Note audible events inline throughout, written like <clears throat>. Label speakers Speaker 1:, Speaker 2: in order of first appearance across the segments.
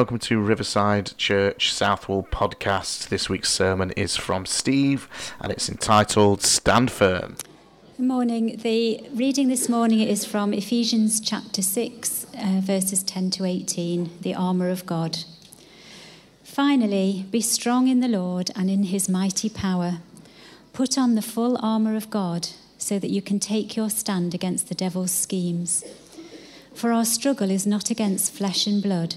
Speaker 1: Welcome to Riverside Church Southwall podcast. This week's sermon is from Steve and it's entitled Stand Firm.
Speaker 2: Good morning. The reading this morning is from Ephesians chapter 6, uh, verses 10 to 18, the armour of God. Finally, be strong in the Lord and in his mighty power. Put on the full armour of God so that you can take your stand against the devil's schemes. For our struggle is not against flesh and blood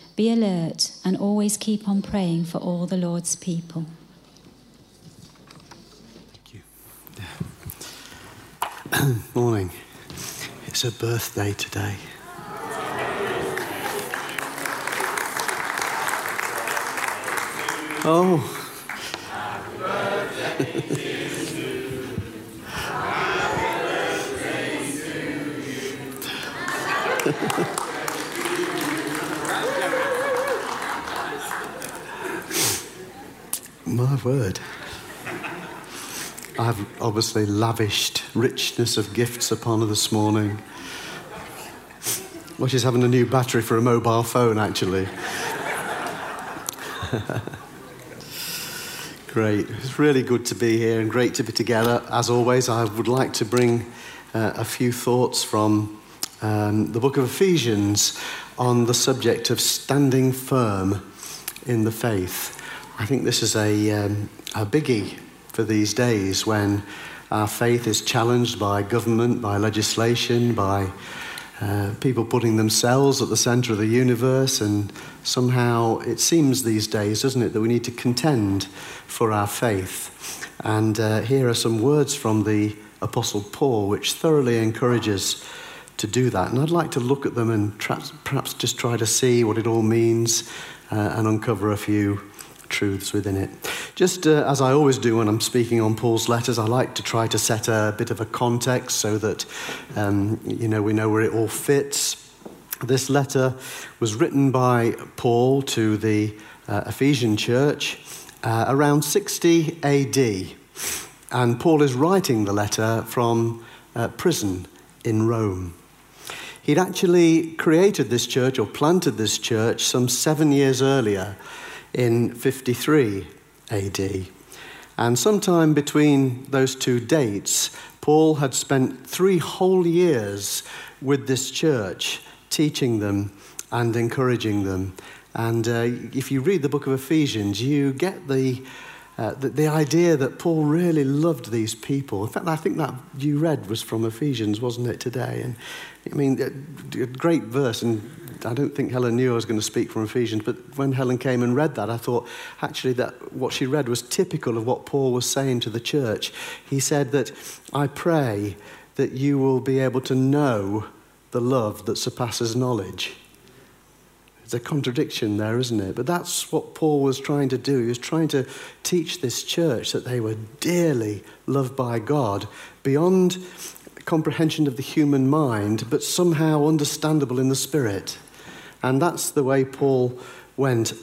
Speaker 2: be alert and always keep on praying for all the Lord's people.
Speaker 3: Thank you. <clears throat> Morning. It's a birthday today. Oh. <laughs> My word. I've obviously lavished richness of gifts upon her this morning. Well, she's having a new battery for a mobile phone, actually. <laughs> great. It's really good to be here and great to be together. As always, I would like to bring uh, a few thoughts from um, the book of Ephesians on the subject of standing firm in the faith. I think this is a, um, a biggie for these days when our faith is challenged by government, by legislation, by uh, people putting themselves at the center of the universe. And somehow it seems these days, doesn't it, that we need to contend for our faith. And uh, here are some words from the Apostle Paul which thoroughly encourages to do that. And I'd like to look at them and perhaps, perhaps just try to see what it all means uh, and uncover a few truths within it. Just uh, as I always do when I'm speaking on Paul's letters, I like to try to set a bit of a context so that um, you know we know where it all fits. This letter was written by Paul to the uh, Ephesian church uh, around 60 AD, and Paul is writing the letter from uh, prison in Rome. He'd actually created this church or planted this church some seven years earlier in 53 AD. And sometime between those two dates, Paul had spent three whole years with this church, teaching them and encouraging them. And uh, if you read the book of Ephesians, you get the, uh, the, the, idea that Paul really loved these people. In fact, I think that you read was from Ephesians, wasn't it, today? And I mean, a, a great verse, and I don't think Helen knew I was going to speak from Ephesians, but when Helen came and read that, I thought actually that what she read was typical of what Paul was saying to the church. He said that, I pray that you will be able to know the love that surpasses knowledge. It's a contradiction there, isn't it? But that's what Paul was trying to do. He was trying to teach this church that they were dearly loved by God beyond comprehension of the human mind, but somehow understandable in the spirit. And that's the way Paul went.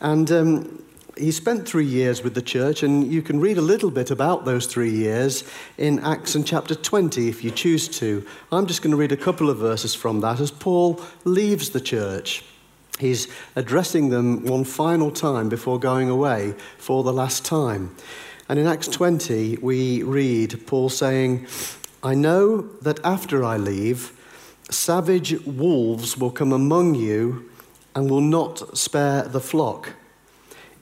Speaker 3: And um, he spent three years with the church, and you can read a little bit about those three years in Acts and chapter 20 if you choose to. I'm just going to read a couple of verses from that as Paul leaves the church. He's addressing them one final time before going away for the last time. And in Acts 20, we read Paul saying, I know that after I leave, Savage wolves will come among you and will not spare the flock.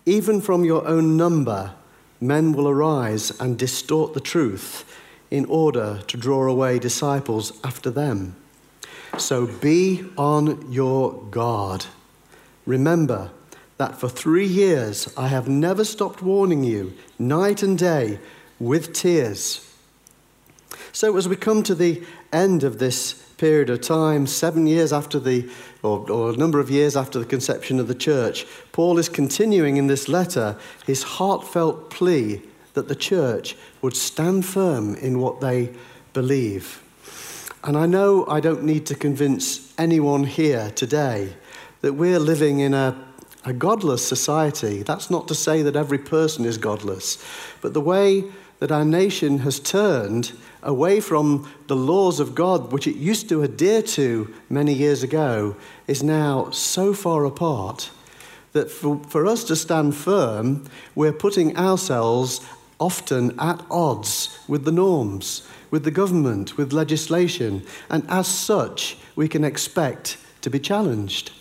Speaker 3: Even from your own number, men will arise and distort the truth in order to draw away disciples after them. So be on your guard. Remember that for three years I have never stopped warning you, night and day, with tears. So, as we come to the end of this period of time, seven years after the, or, or, a number of years after the conception of the church, Paul is continuing in this letter his heartfelt plea that the church would stand firm in what they believe. And I know I don't need to convince anyone here today that we're living in a, a godless society. That's not to say that every person is godless, but the way that our nation has turned away from the laws of God, which it used to adhere to many years ago, is now so far apart that for, for us to stand firm, we're putting ourselves often at odds with the norms, with the government, with legislation, and as such, we can expect to be challenged.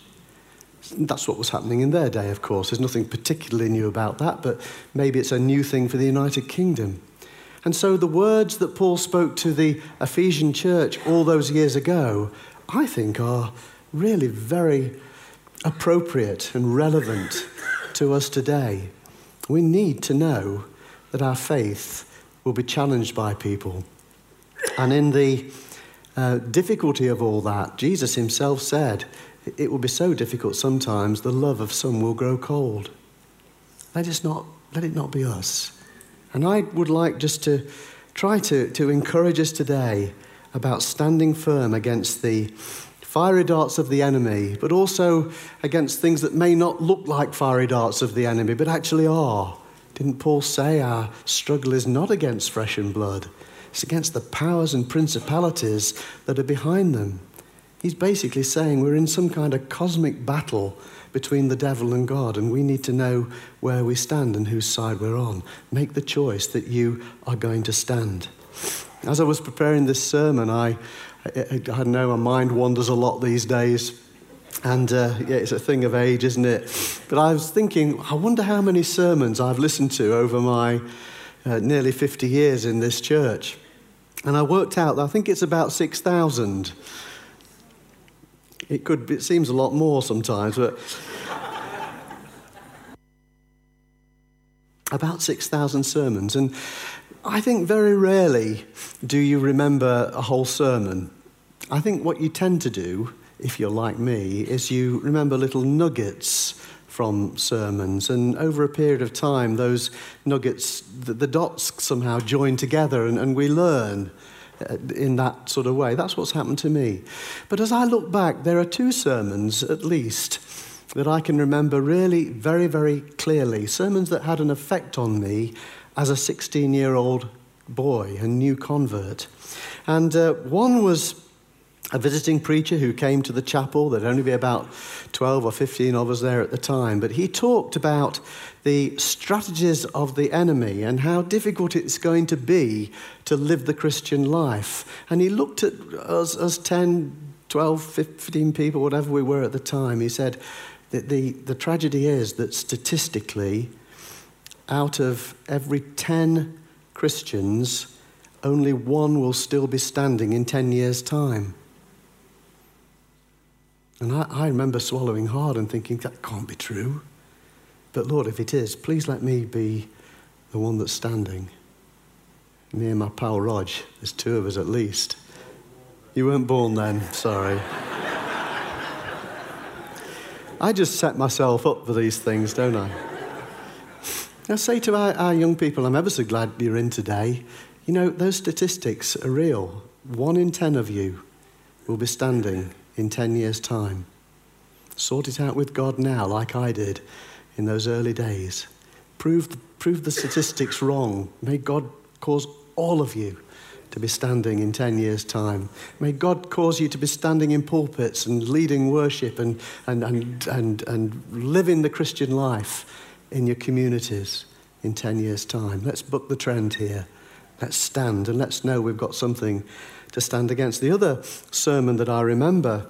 Speaker 3: That's what was happening in their day, of course. There's nothing particularly new about that, but maybe it's a new thing for the United Kingdom. And so the words that Paul spoke to the Ephesian church all those years ago, I think, are really very appropriate and relevant to us today. We need to know that our faith will be challenged by people. And in the uh, difficulty of all that, Jesus himself said, it will be so difficult sometimes, the love of some will grow cold. Let, us not, let it not be us. And I would like just to try to, to encourage us today about standing firm against the fiery darts of the enemy, but also against things that may not look like fiery darts of the enemy, but actually are. Didn't Paul say our struggle is not against flesh and blood? It's against the powers and principalities that are behind them. He's basically saying we're in some kind of cosmic battle between the devil and God, and we need to know where we stand and whose side we're on. Make the choice that you are going to stand. As I was preparing this sermon, I, I, I know my mind wanders a lot these days. And uh, yeah, it's a thing of age, isn't it? But I was thinking, I wonder how many sermons I've listened to over my uh, nearly 50 years in this church. And I worked out that I think it's about 6,000. It could be, it seems a lot more sometimes, but about 6,000 sermons. And I think very rarely do you remember a whole sermon. I think what you tend to do, if you're like me, is you remember little nuggets from sermons. And over a period of time, those nuggets, the, the dots somehow join together and, and we learn in that sort of way. That's what's happened to me. But as I look back, there are two sermons at least that I can remember really very, very clearly. Sermons that had an effect on me as a 16 year old boy, a new convert. And uh, one was a visiting preacher who came to the chapel. There'd only be about 12 or 15 of us there at the time. But he talked about the strategies of the enemy and how difficult it's going to be to live the Christian life. And he looked at us as 10, 12, 15 people, whatever we were at the time. He said that the, the tragedy is that statistically, out of every 10 Christians, only one will still be standing in 10 years' time. And I, I remember swallowing hard and thinking, that can't be true. But Lord, if it is, please let me be the one that's standing. And my pal Rog, there's two of us at least. You weren't born then, sorry. I just set myself up for these things, don't I? I say to our, our, young people, I'm ever so glad you're in today. You know, those statistics are real. One in ten of you will be standing in 10 years' time. Sort it out with God now, like I did in those early days. Prove, prove the statistics wrong. May God cause all of you to be standing in 10 years' time. May God cause you to be standing in pulpits and leading worship and, and, and, and, and living the Christian life in your communities in 10 years' time. Let's book the trend here. Let's stand and let's know we've got something to stand against. The other sermon that I remember,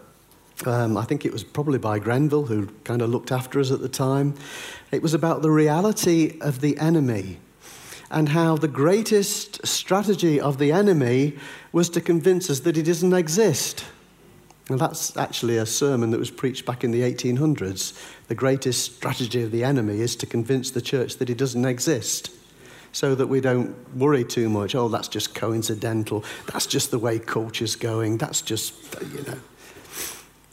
Speaker 3: um, I think it was probably by Grenville, who kind of looked after us at the time, it was about the reality of the enemy. and how the greatest strategy of the enemy was to convince us that he doesn't exist. And that's actually a sermon that was preached back in the 1800s. The greatest strategy of the enemy is to convince the church that he doesn't exist so that we don't worry too much. Oh, that's just coincidental. That's just the way culture's going. That's just, you know.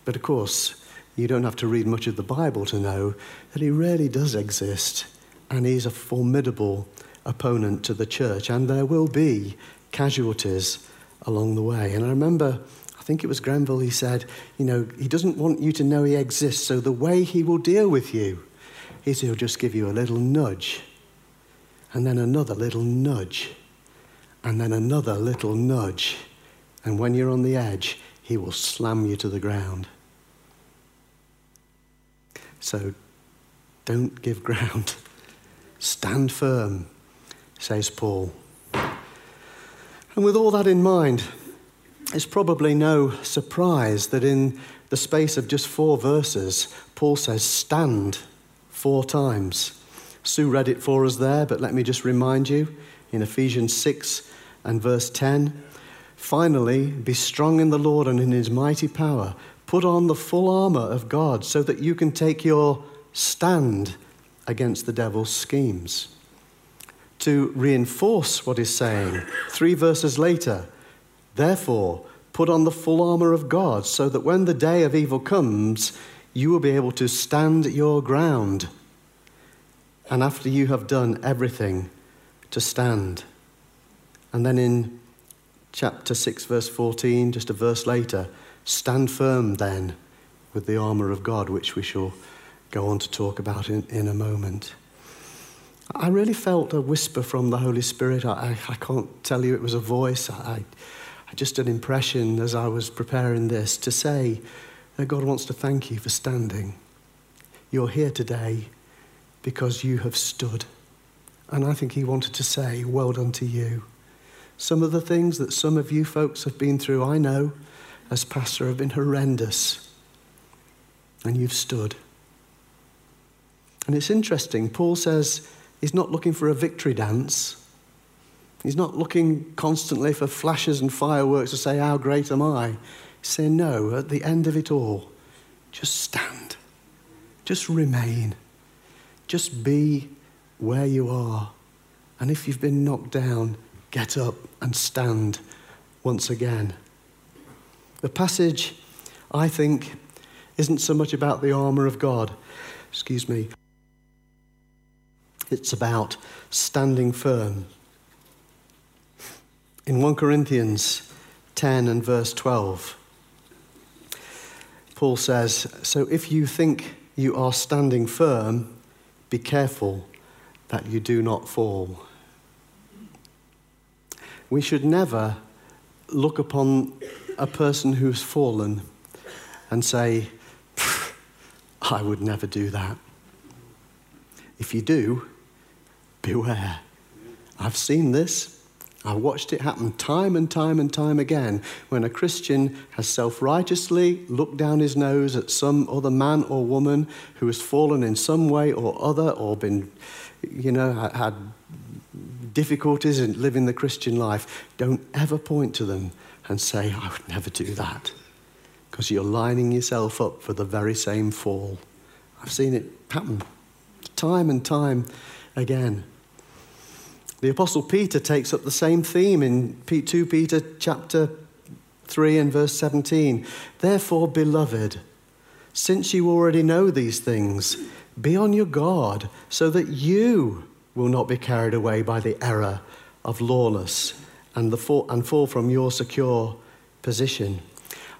Speaker 3: But of course, you don't have to read much of the Bible to know that he really does exist and he's a formidable opponent to the church. And there will be casualties along the way. And I remember, I think it was Grenville, he said, you know, he doesn't want you to know he exists, so the way he will deal with you is he'll just give you a little nudge and then another little nudge, and then another little nudge. And when you're on the edge, he will slam you to the ground. So don't give <laughs> ground. Stand firm, says Paul. And with all that in mind, it's probably no surprise that in the space of just four verses, Paul says, Stand four times. Sue read it for us there, but let me just remind you in Ephesians 6 and verse 10 Finally, be strong in the Lord and in his mighty power. Put on the full armor of God so that you can take your stand against the devil's schemes. To reinforce what he's saying, three verses later, therefore, put on the full armor of God so that when the day of evil comes, you will be able to stand your ground and after you have done everything, to stand. And then in chapter 6, verse 14, just a verse later, stand firm then with the armour of God, which we shall go on to talk about in, in a moment. I really felt a whisper from the Holy Spirit. I, I, I can't tell you it was a voice. I, I just an impression as I was preparing this to say that God wants to thank you for standing. You're here today because you have stood. And I think he wanted to say, Well done to you. Some of the things that some of you folks have been through, I know, as pastor, have been horrendous. And you've stood. And it's interesting, Paul says he's not looking for a victory dance. He's not looking constantly for flashes and fireworks to say, How great am I? Saying, No, at the end of it all, just stand, just remain. Just be where you are. And if you've been knocked down, get up and stand once again. The passage, I think, isn't so much about the armour of God. Excuse me. It's about standing firm. In 1 Corinthians 10 and verse 12, Paul says, So if you think you are standing firm, be careful that you do not fall. We should never look upon a person who's fallen and say, I would never do that. If you do, beware. I've seen this. I watched it happen time and time and time again when a Christian has self righteously looked down his nose at some other man or woman who has fallen in some way or other or been, you know, had difficulties in living the Christian life. Don't ever point to them and say, I would never do that because you're lining yourself up for the very same fall. I've seen it happen time and time again. The Apostle Peter takes up the same theme in 2 Peter chapter 3 and verse 17. Therefore, beloved, since you already know these things, be on your guard so that you will not be carried away by the error of lawless and, the fall, and fall from your secure position.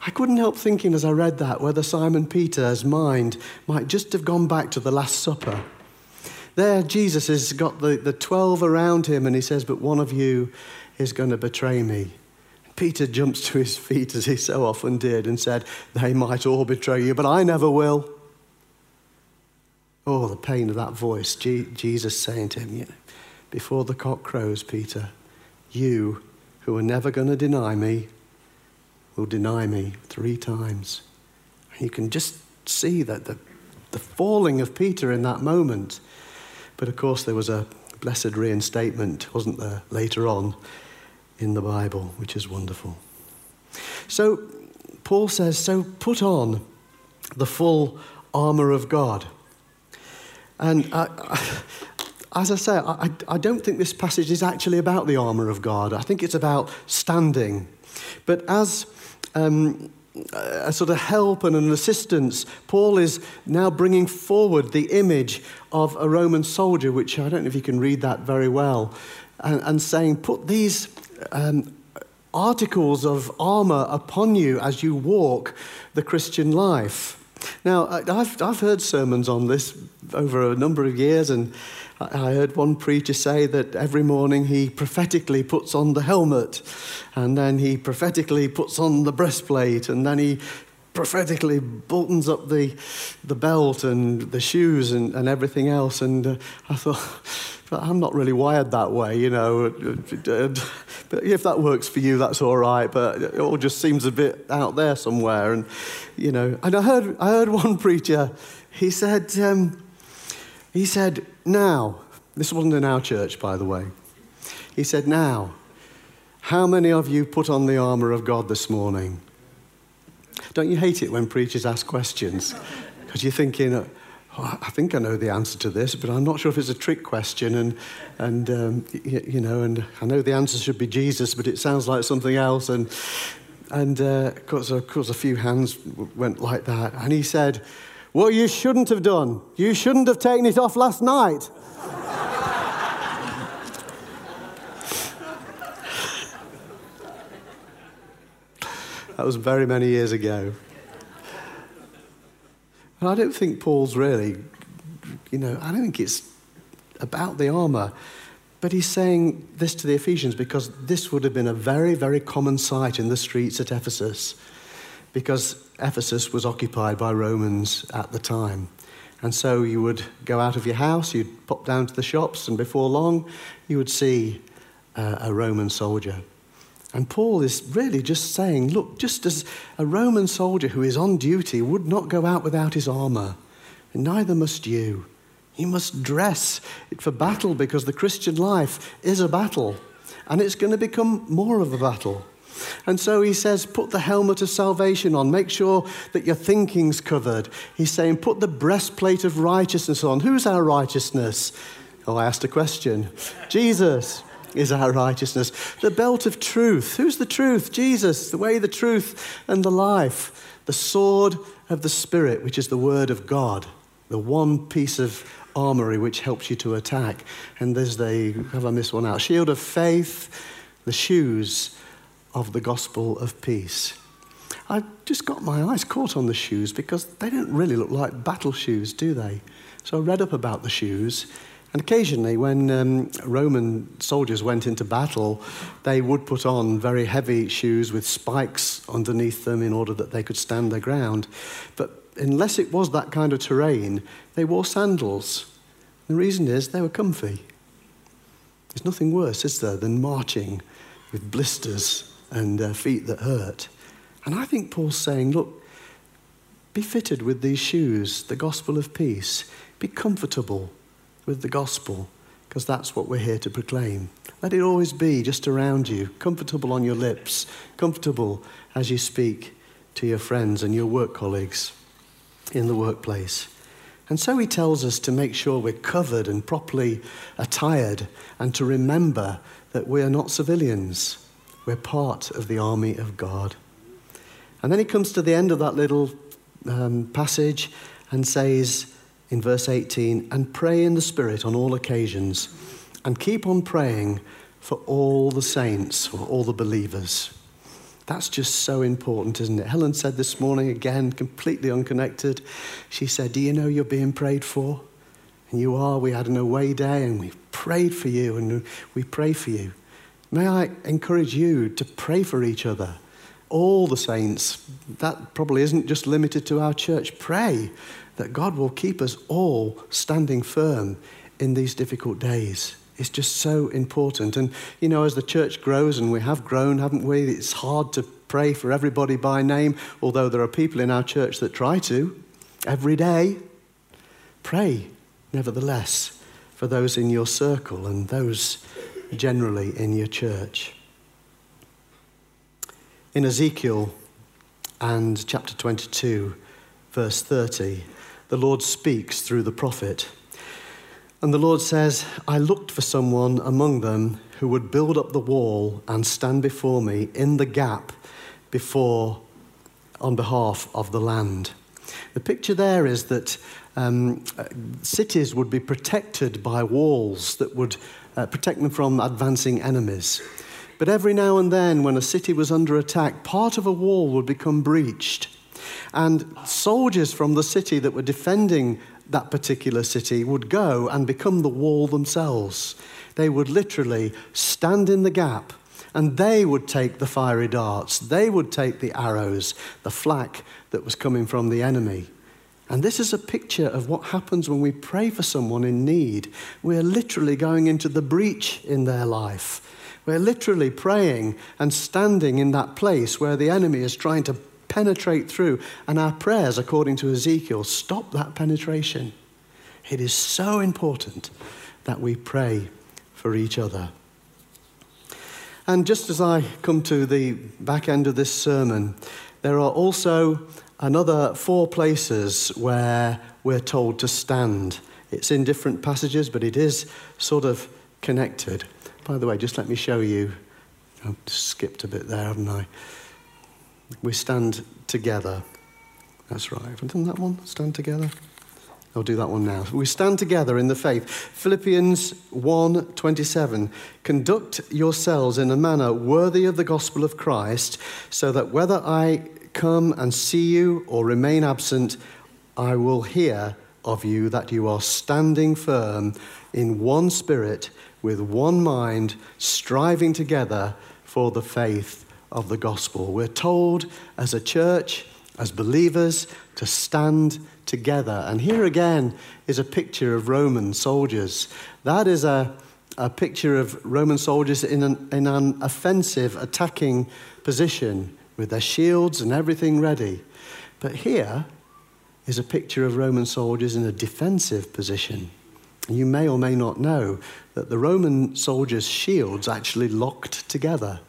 Speaker 3: I couldn't help thinking as I read that whether Simon Peter's mind might just have gone back to the Last Supper there, Jesus has got the, the 12 around him, and he says, But one of you is going to betray me. Peter jumps to his feet, as he so often did, and said, They might all betray you, but I never will. Oh, the pain of that voice. Jesus saying to him, Before the cock crows, Peter, you who are never going to deny me will deny me three times. And you can just see that the, the falling of Peter in that moment but of course, there was a blessed reinstatement, wasn't there, later on in the Bible, which is wonderful. So, Paul says, so put on the full armour of God. And I, as I say, I, I don't think this passage is actually about the armour of God. I think it's about standing. But as um, a sort of help and an assistance, Paul is now bringing forward the image of a Roman soldier, which I don't know if you can read that very well, and, and saying, Put these um, articles of armor upon you as you walk the Christian life. Now, I've, I've heard sermons on this over a number of years, and I heard one preacher say that every morning he prophetically puts on the helmet, and then he prophetically puts on the breastplate, and then he prophetically buttons up the, the belt and the shoes and, and everything else. And uh, I thought, <laughs> I'm not really wired that way, you know. But if that works for you, that's all right. But it all just seems a bit out there somewhere. And, you know, and I heard, I heard one preacher, he said, um, he said, now, this wasn't in our church, by the way. He said, now, how many of you put on the armour of God this morning? Don't you hate it when preachers ask questions? Because you're thinking, oh, I think I know the answer to this, but I'm not sure if it's a trick question. And, and um, you, you, know, and I know the answer should be Jesus, but it sounds like something else. And, and uh, of, course, of course, a few hands went like that. And he said, what you shouldn't have done. You shouldn't have taken it off last night. That was very many years ago. And I don't think Paul's really, you know, I don't think it's about the armour. But he's saying this to the Ephesians because this would have been a very, very common sight in the streets at Ephesus because Ephesus was occupied by Romans at the time. And so you would go out of your house, you'd pop down to the shops, and before long, you would see uh, a Roman soldier. And Paul is really just saying, look, just as a Roman soldier who is on duty would not go out without his armor, neither must you. You must dress for battle because the Christian life is a battle, and it's going to become more of a battle. And so he says, put the helmet of salvation on. Make sure that your thinking's covered. He's saying, put the breastplate of righteousness on. Who's our righteousness? Oh, I asked a question. Jesus is our righteousness. The belt of truth. Who's the truth? Jesus, the way, the truth, and the life. The sword of the Spirit, which is the word of God. The one piece of armory which helps you to attack. And there's the, have I missed one out? Shield of faith, the shoes of the gospel of peace. I just got my eyes caught on the shoes because they don't really look like battle shoes, do they? So I read up about the shoes. And occasionally, when um, Roman soldiers went into battle, they would put on very heavy shoes with spikes underneath them in order that they could stand their ground. But unless it was that kind of terrain, they wore sandals. The reason is they were comfy. There's nothing worse, is there, than marching with blisters and uh, feet that hurt. And I think Paul's saying, look, be fitted with these shoes, the gospel of peace. Be comfortable with the gospel, because that's what we're here to proclaim. Let it always be just around you, comfortable on your lips, comfortable as you speak to your friends and your work colleagues in the workplace. And so he tells us to make sure we're covered and properly attired and to remember that we are not civilians. We're part of the army of God. And then he comes to the end of that little um, passage and says in verse 18, and pray in the Spirit on all occasions, and keep on praying for all the saints, for all the believers. That's just so important, isn't it? Helen said this morning, again, completely unconnected. She said, Do you know you're being prayed for? And you are. We had an away day and we prayed for you and we pray for you. May I encourage you to pray for each other, all the saints. That probably isn't just limited to our church. Pray that God will keep us all standing firm in these difficult days. It's just so important. And, you know, as the church grows, and we have grown, haven't we? It's hard to pray for everybody by name, although there are people in our church that try to every day. Pray, nevertheless, for those in your circle and those generally in your church. In Ezekiel and chapter 22, verse 30, the Lord speaks through the prophet. And the Lord says, I looked for someone among them who would build up the wall and stand before me in the gap before, on behalf of the land. The picture there is that um, cities would be protected by walls that would uh, protect them from advancing enemies. But every now and then, when a city was under attack, part of a wall would become breached. And soldiers from the city that were defending that particular city would go and become the wall themselves. They would literally stand in the gap and they would take the fiery darts, they would take the arrows, the flak that was coming from the enemy. And this is a picture of what happens when we pray for someone in need. We're literally going into the breach in their life. We're literally praying and standing in that place where the enemy is trying to penetrate through. And our prayers, according to Ezekiel, stop that penetration. It is so important that we pray for each other. And just as I come to the back end of this sermon, there are also another four places where we're told to stand. It's in different passages, but it is sort of connected. By the way, just let me show you. I've skipped a bit there, haven't I? We stand together. That's right. Have I done that one? Stand together? I'll do that one now. We stand together in the faith. Philippians 1:27. Conduct yourselves in a manner worthy of the gospel of Christ, so that whether I come and see you or remain absent, I will hear of you that you are standing firm in one spirit, with one mind, striving together for the faith of the gospel. We're told as a church, as believers, to stand together. And here again is a picture of Roman soldiers. That is a, a picture of Roman soldiers in an, in an offensive, attacking position with their shields and everything ready. But here is a picture of Roman soldiers in a defensive position. You may or may not know that the Roman soldiers' shields actually locked together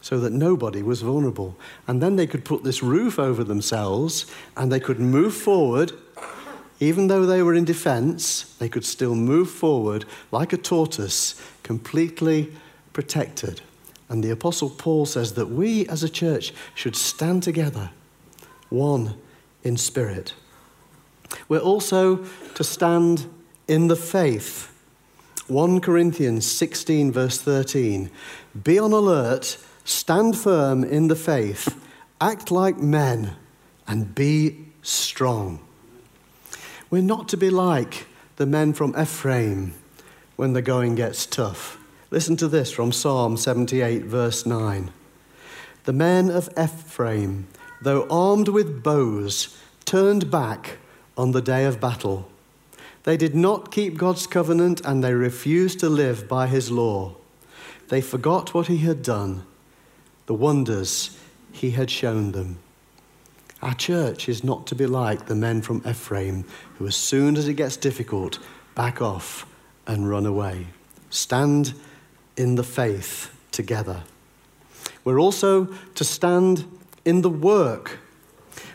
Speaker 3: so that nobody was vulnerable. And then they could put this roof over themselves and they could move forward. Even though they were in defense, they could still move forward like a tortoise, completely protected. And the Apostle Paul says that we as a church should stand together, one in spirit. We're also to stand in the faith. 1 Corinthians 16, verse 13. Be on alert Stand firm in the faith, act like men, and be strong. We're not to be like the men from Ephraim when the going gets tough. Listen to this from Psalm 78, verse 9. The men of Ephraim, though armed with bows, turned back on the day of battle. They did not keep God's covenant and they refused to live by his law. They forgot what he had done the wonders he had shown them. Our church is not to be like the men from Ephraim who, as soon as it gets difficult, back off and run away. Stand in the faith together. We're also to stand in the work.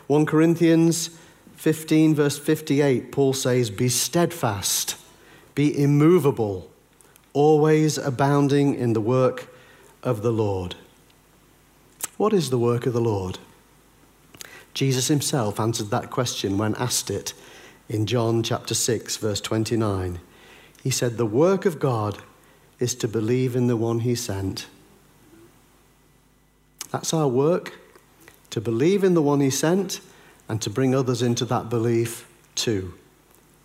Speaker 3: 1 Corinthians 15, verse 58, Paul says, Be steadfast, be immovable, always abounding in the work of the Lord. What is the work of the Lord? Jesus himself answered that question when asked it in John chapter 6, verse 29. He said, The work of God is to believe in the one he sent. That's our work, to believe in the one he sent and to bring others into that belief too.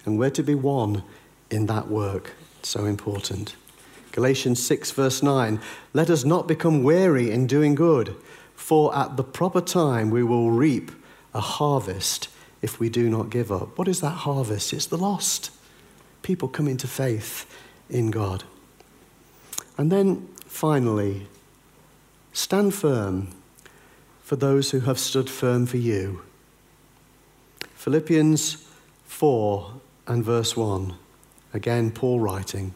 Speaker 3: And we're to be one in that work. So important. Galatians 6, verse 9 Let us not become weary in doing good for at the proper time we will reap a harvest if we do not give up. What is that harvest? It's the lost. People coming to faith in God. And then finally, stand firm for those who have stood firm for you. Philippians 4 and verse 1. Again, Paul writing.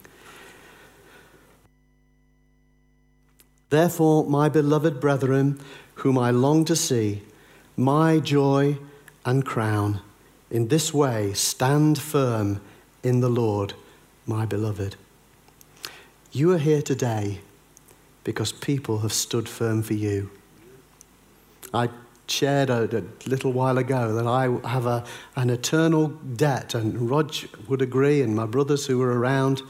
Speaker 3: Therefore, my beloved brethren, whom I long to see, my joy and crown, in this way stand firm in the Lord, my beloved. You are here today because people have stood firm for you. I shared a, a, little while ago that I have a, an eternal debt, and Rog would agree, and my brothers who were around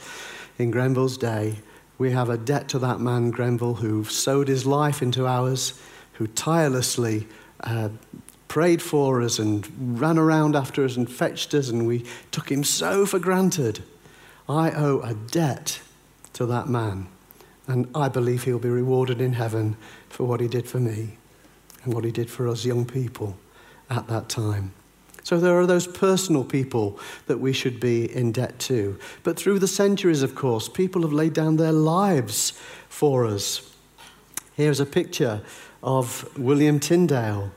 Speaker 3: in Grenville's day, we have a debt to that man, Grenville, who sowed his life into ours, who tirelessly uh, prayed for us and ran around after us and fetched us, and we took him so for granted. I owe a debt to that man, and I believe he'll be rewarded in heaven for what he did for me and what he did for us young people at that time. So there are those personal people that we should be in debt to. But through the centuries, of course, people have laid down their lives for us. Here's a picture of William Tyndale.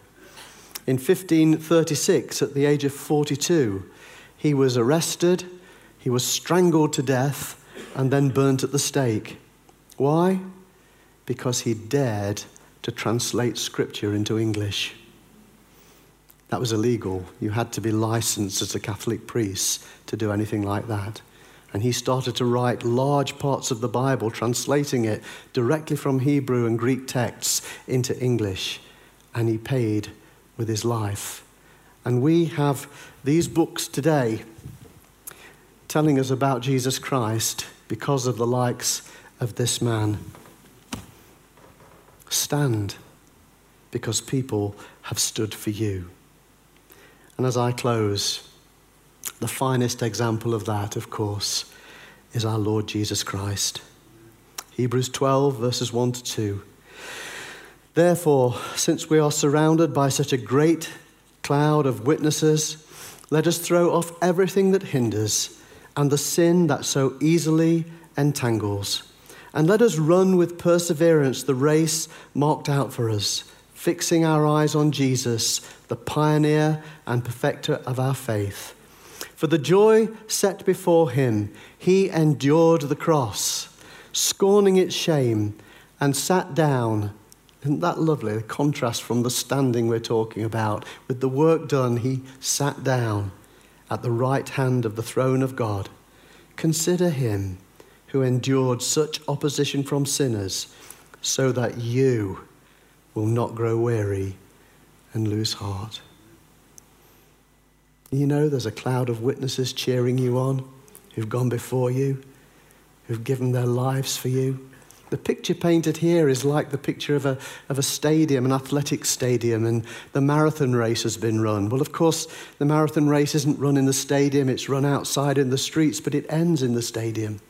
Speaker 3: In 1536, at the age of 42, he was arrested, he was strangled to death, and then burnt at the stake. Why? Because he dared to translate scripture into English. That was illegal. You had to be licensed as a Catholic priest to do anything like that. And he started to write large parts of the Bible, translating it directly from Hebrew and Greek texts into English. And he paid with his life. And we have these books today telling us about Jesus Christ because of the likes of this man. Stand because people have stood for you. And as I close, the finest example of that, of course, is our Lord Jesus Christ. Hebrews 12, verses 1 to 2. Therefore, since we are surrounded by such a great cloud of witnesses, let us throw off everything that hinders and the sin that so easily entangles and let us run with perseverance the race marked out for us, fixing our eyes on Jesus, the pioneer and perfecter of our faith. For the joy set before him, he endured the cross, scorning its shame, and sat down. Isn't that lovely? The contrast from the standing we're talking about. With the work done, he sat down at the right hand of the throne of God. Consider him who endured such opposition from sinners, so that you will not grow weary and lose heart. You know, there's a cloud of witnesses cheering you on who've gone before you, who've given their lives for you. The picture painted here is like the picture of a, of a stadium, an athletic stadium, and the marathon race has been run. Well, of course, the marathon race isn't run in the stadium, it's run outside in the streets, but it ends in the stadium.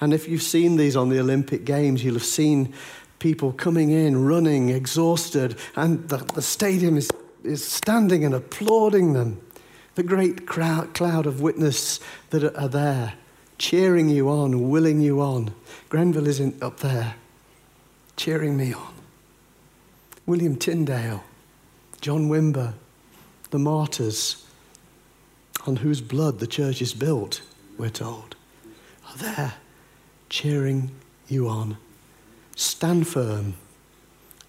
Speaker 3: And if you've seen these on the Olympic Games, you'll have seen people coming in, running, exhausted, and the, the stadium is, is standing and applauding them. The great cloud of witness that are there, cheering you on, willing you on. Grenville isn't up there, cheering me on. William Tyndale, John Wimber, the martyrs on whose blood the church is built, we're told, are there cheering you on. Stand firm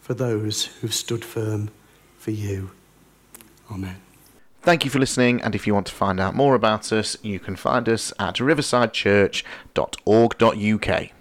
Speaker 3: for those who've stood firm for you. Amen.
Speaker 1: Thank you for listening, and if you want to find out more about us, you can find us at riversidechurch.org.uk.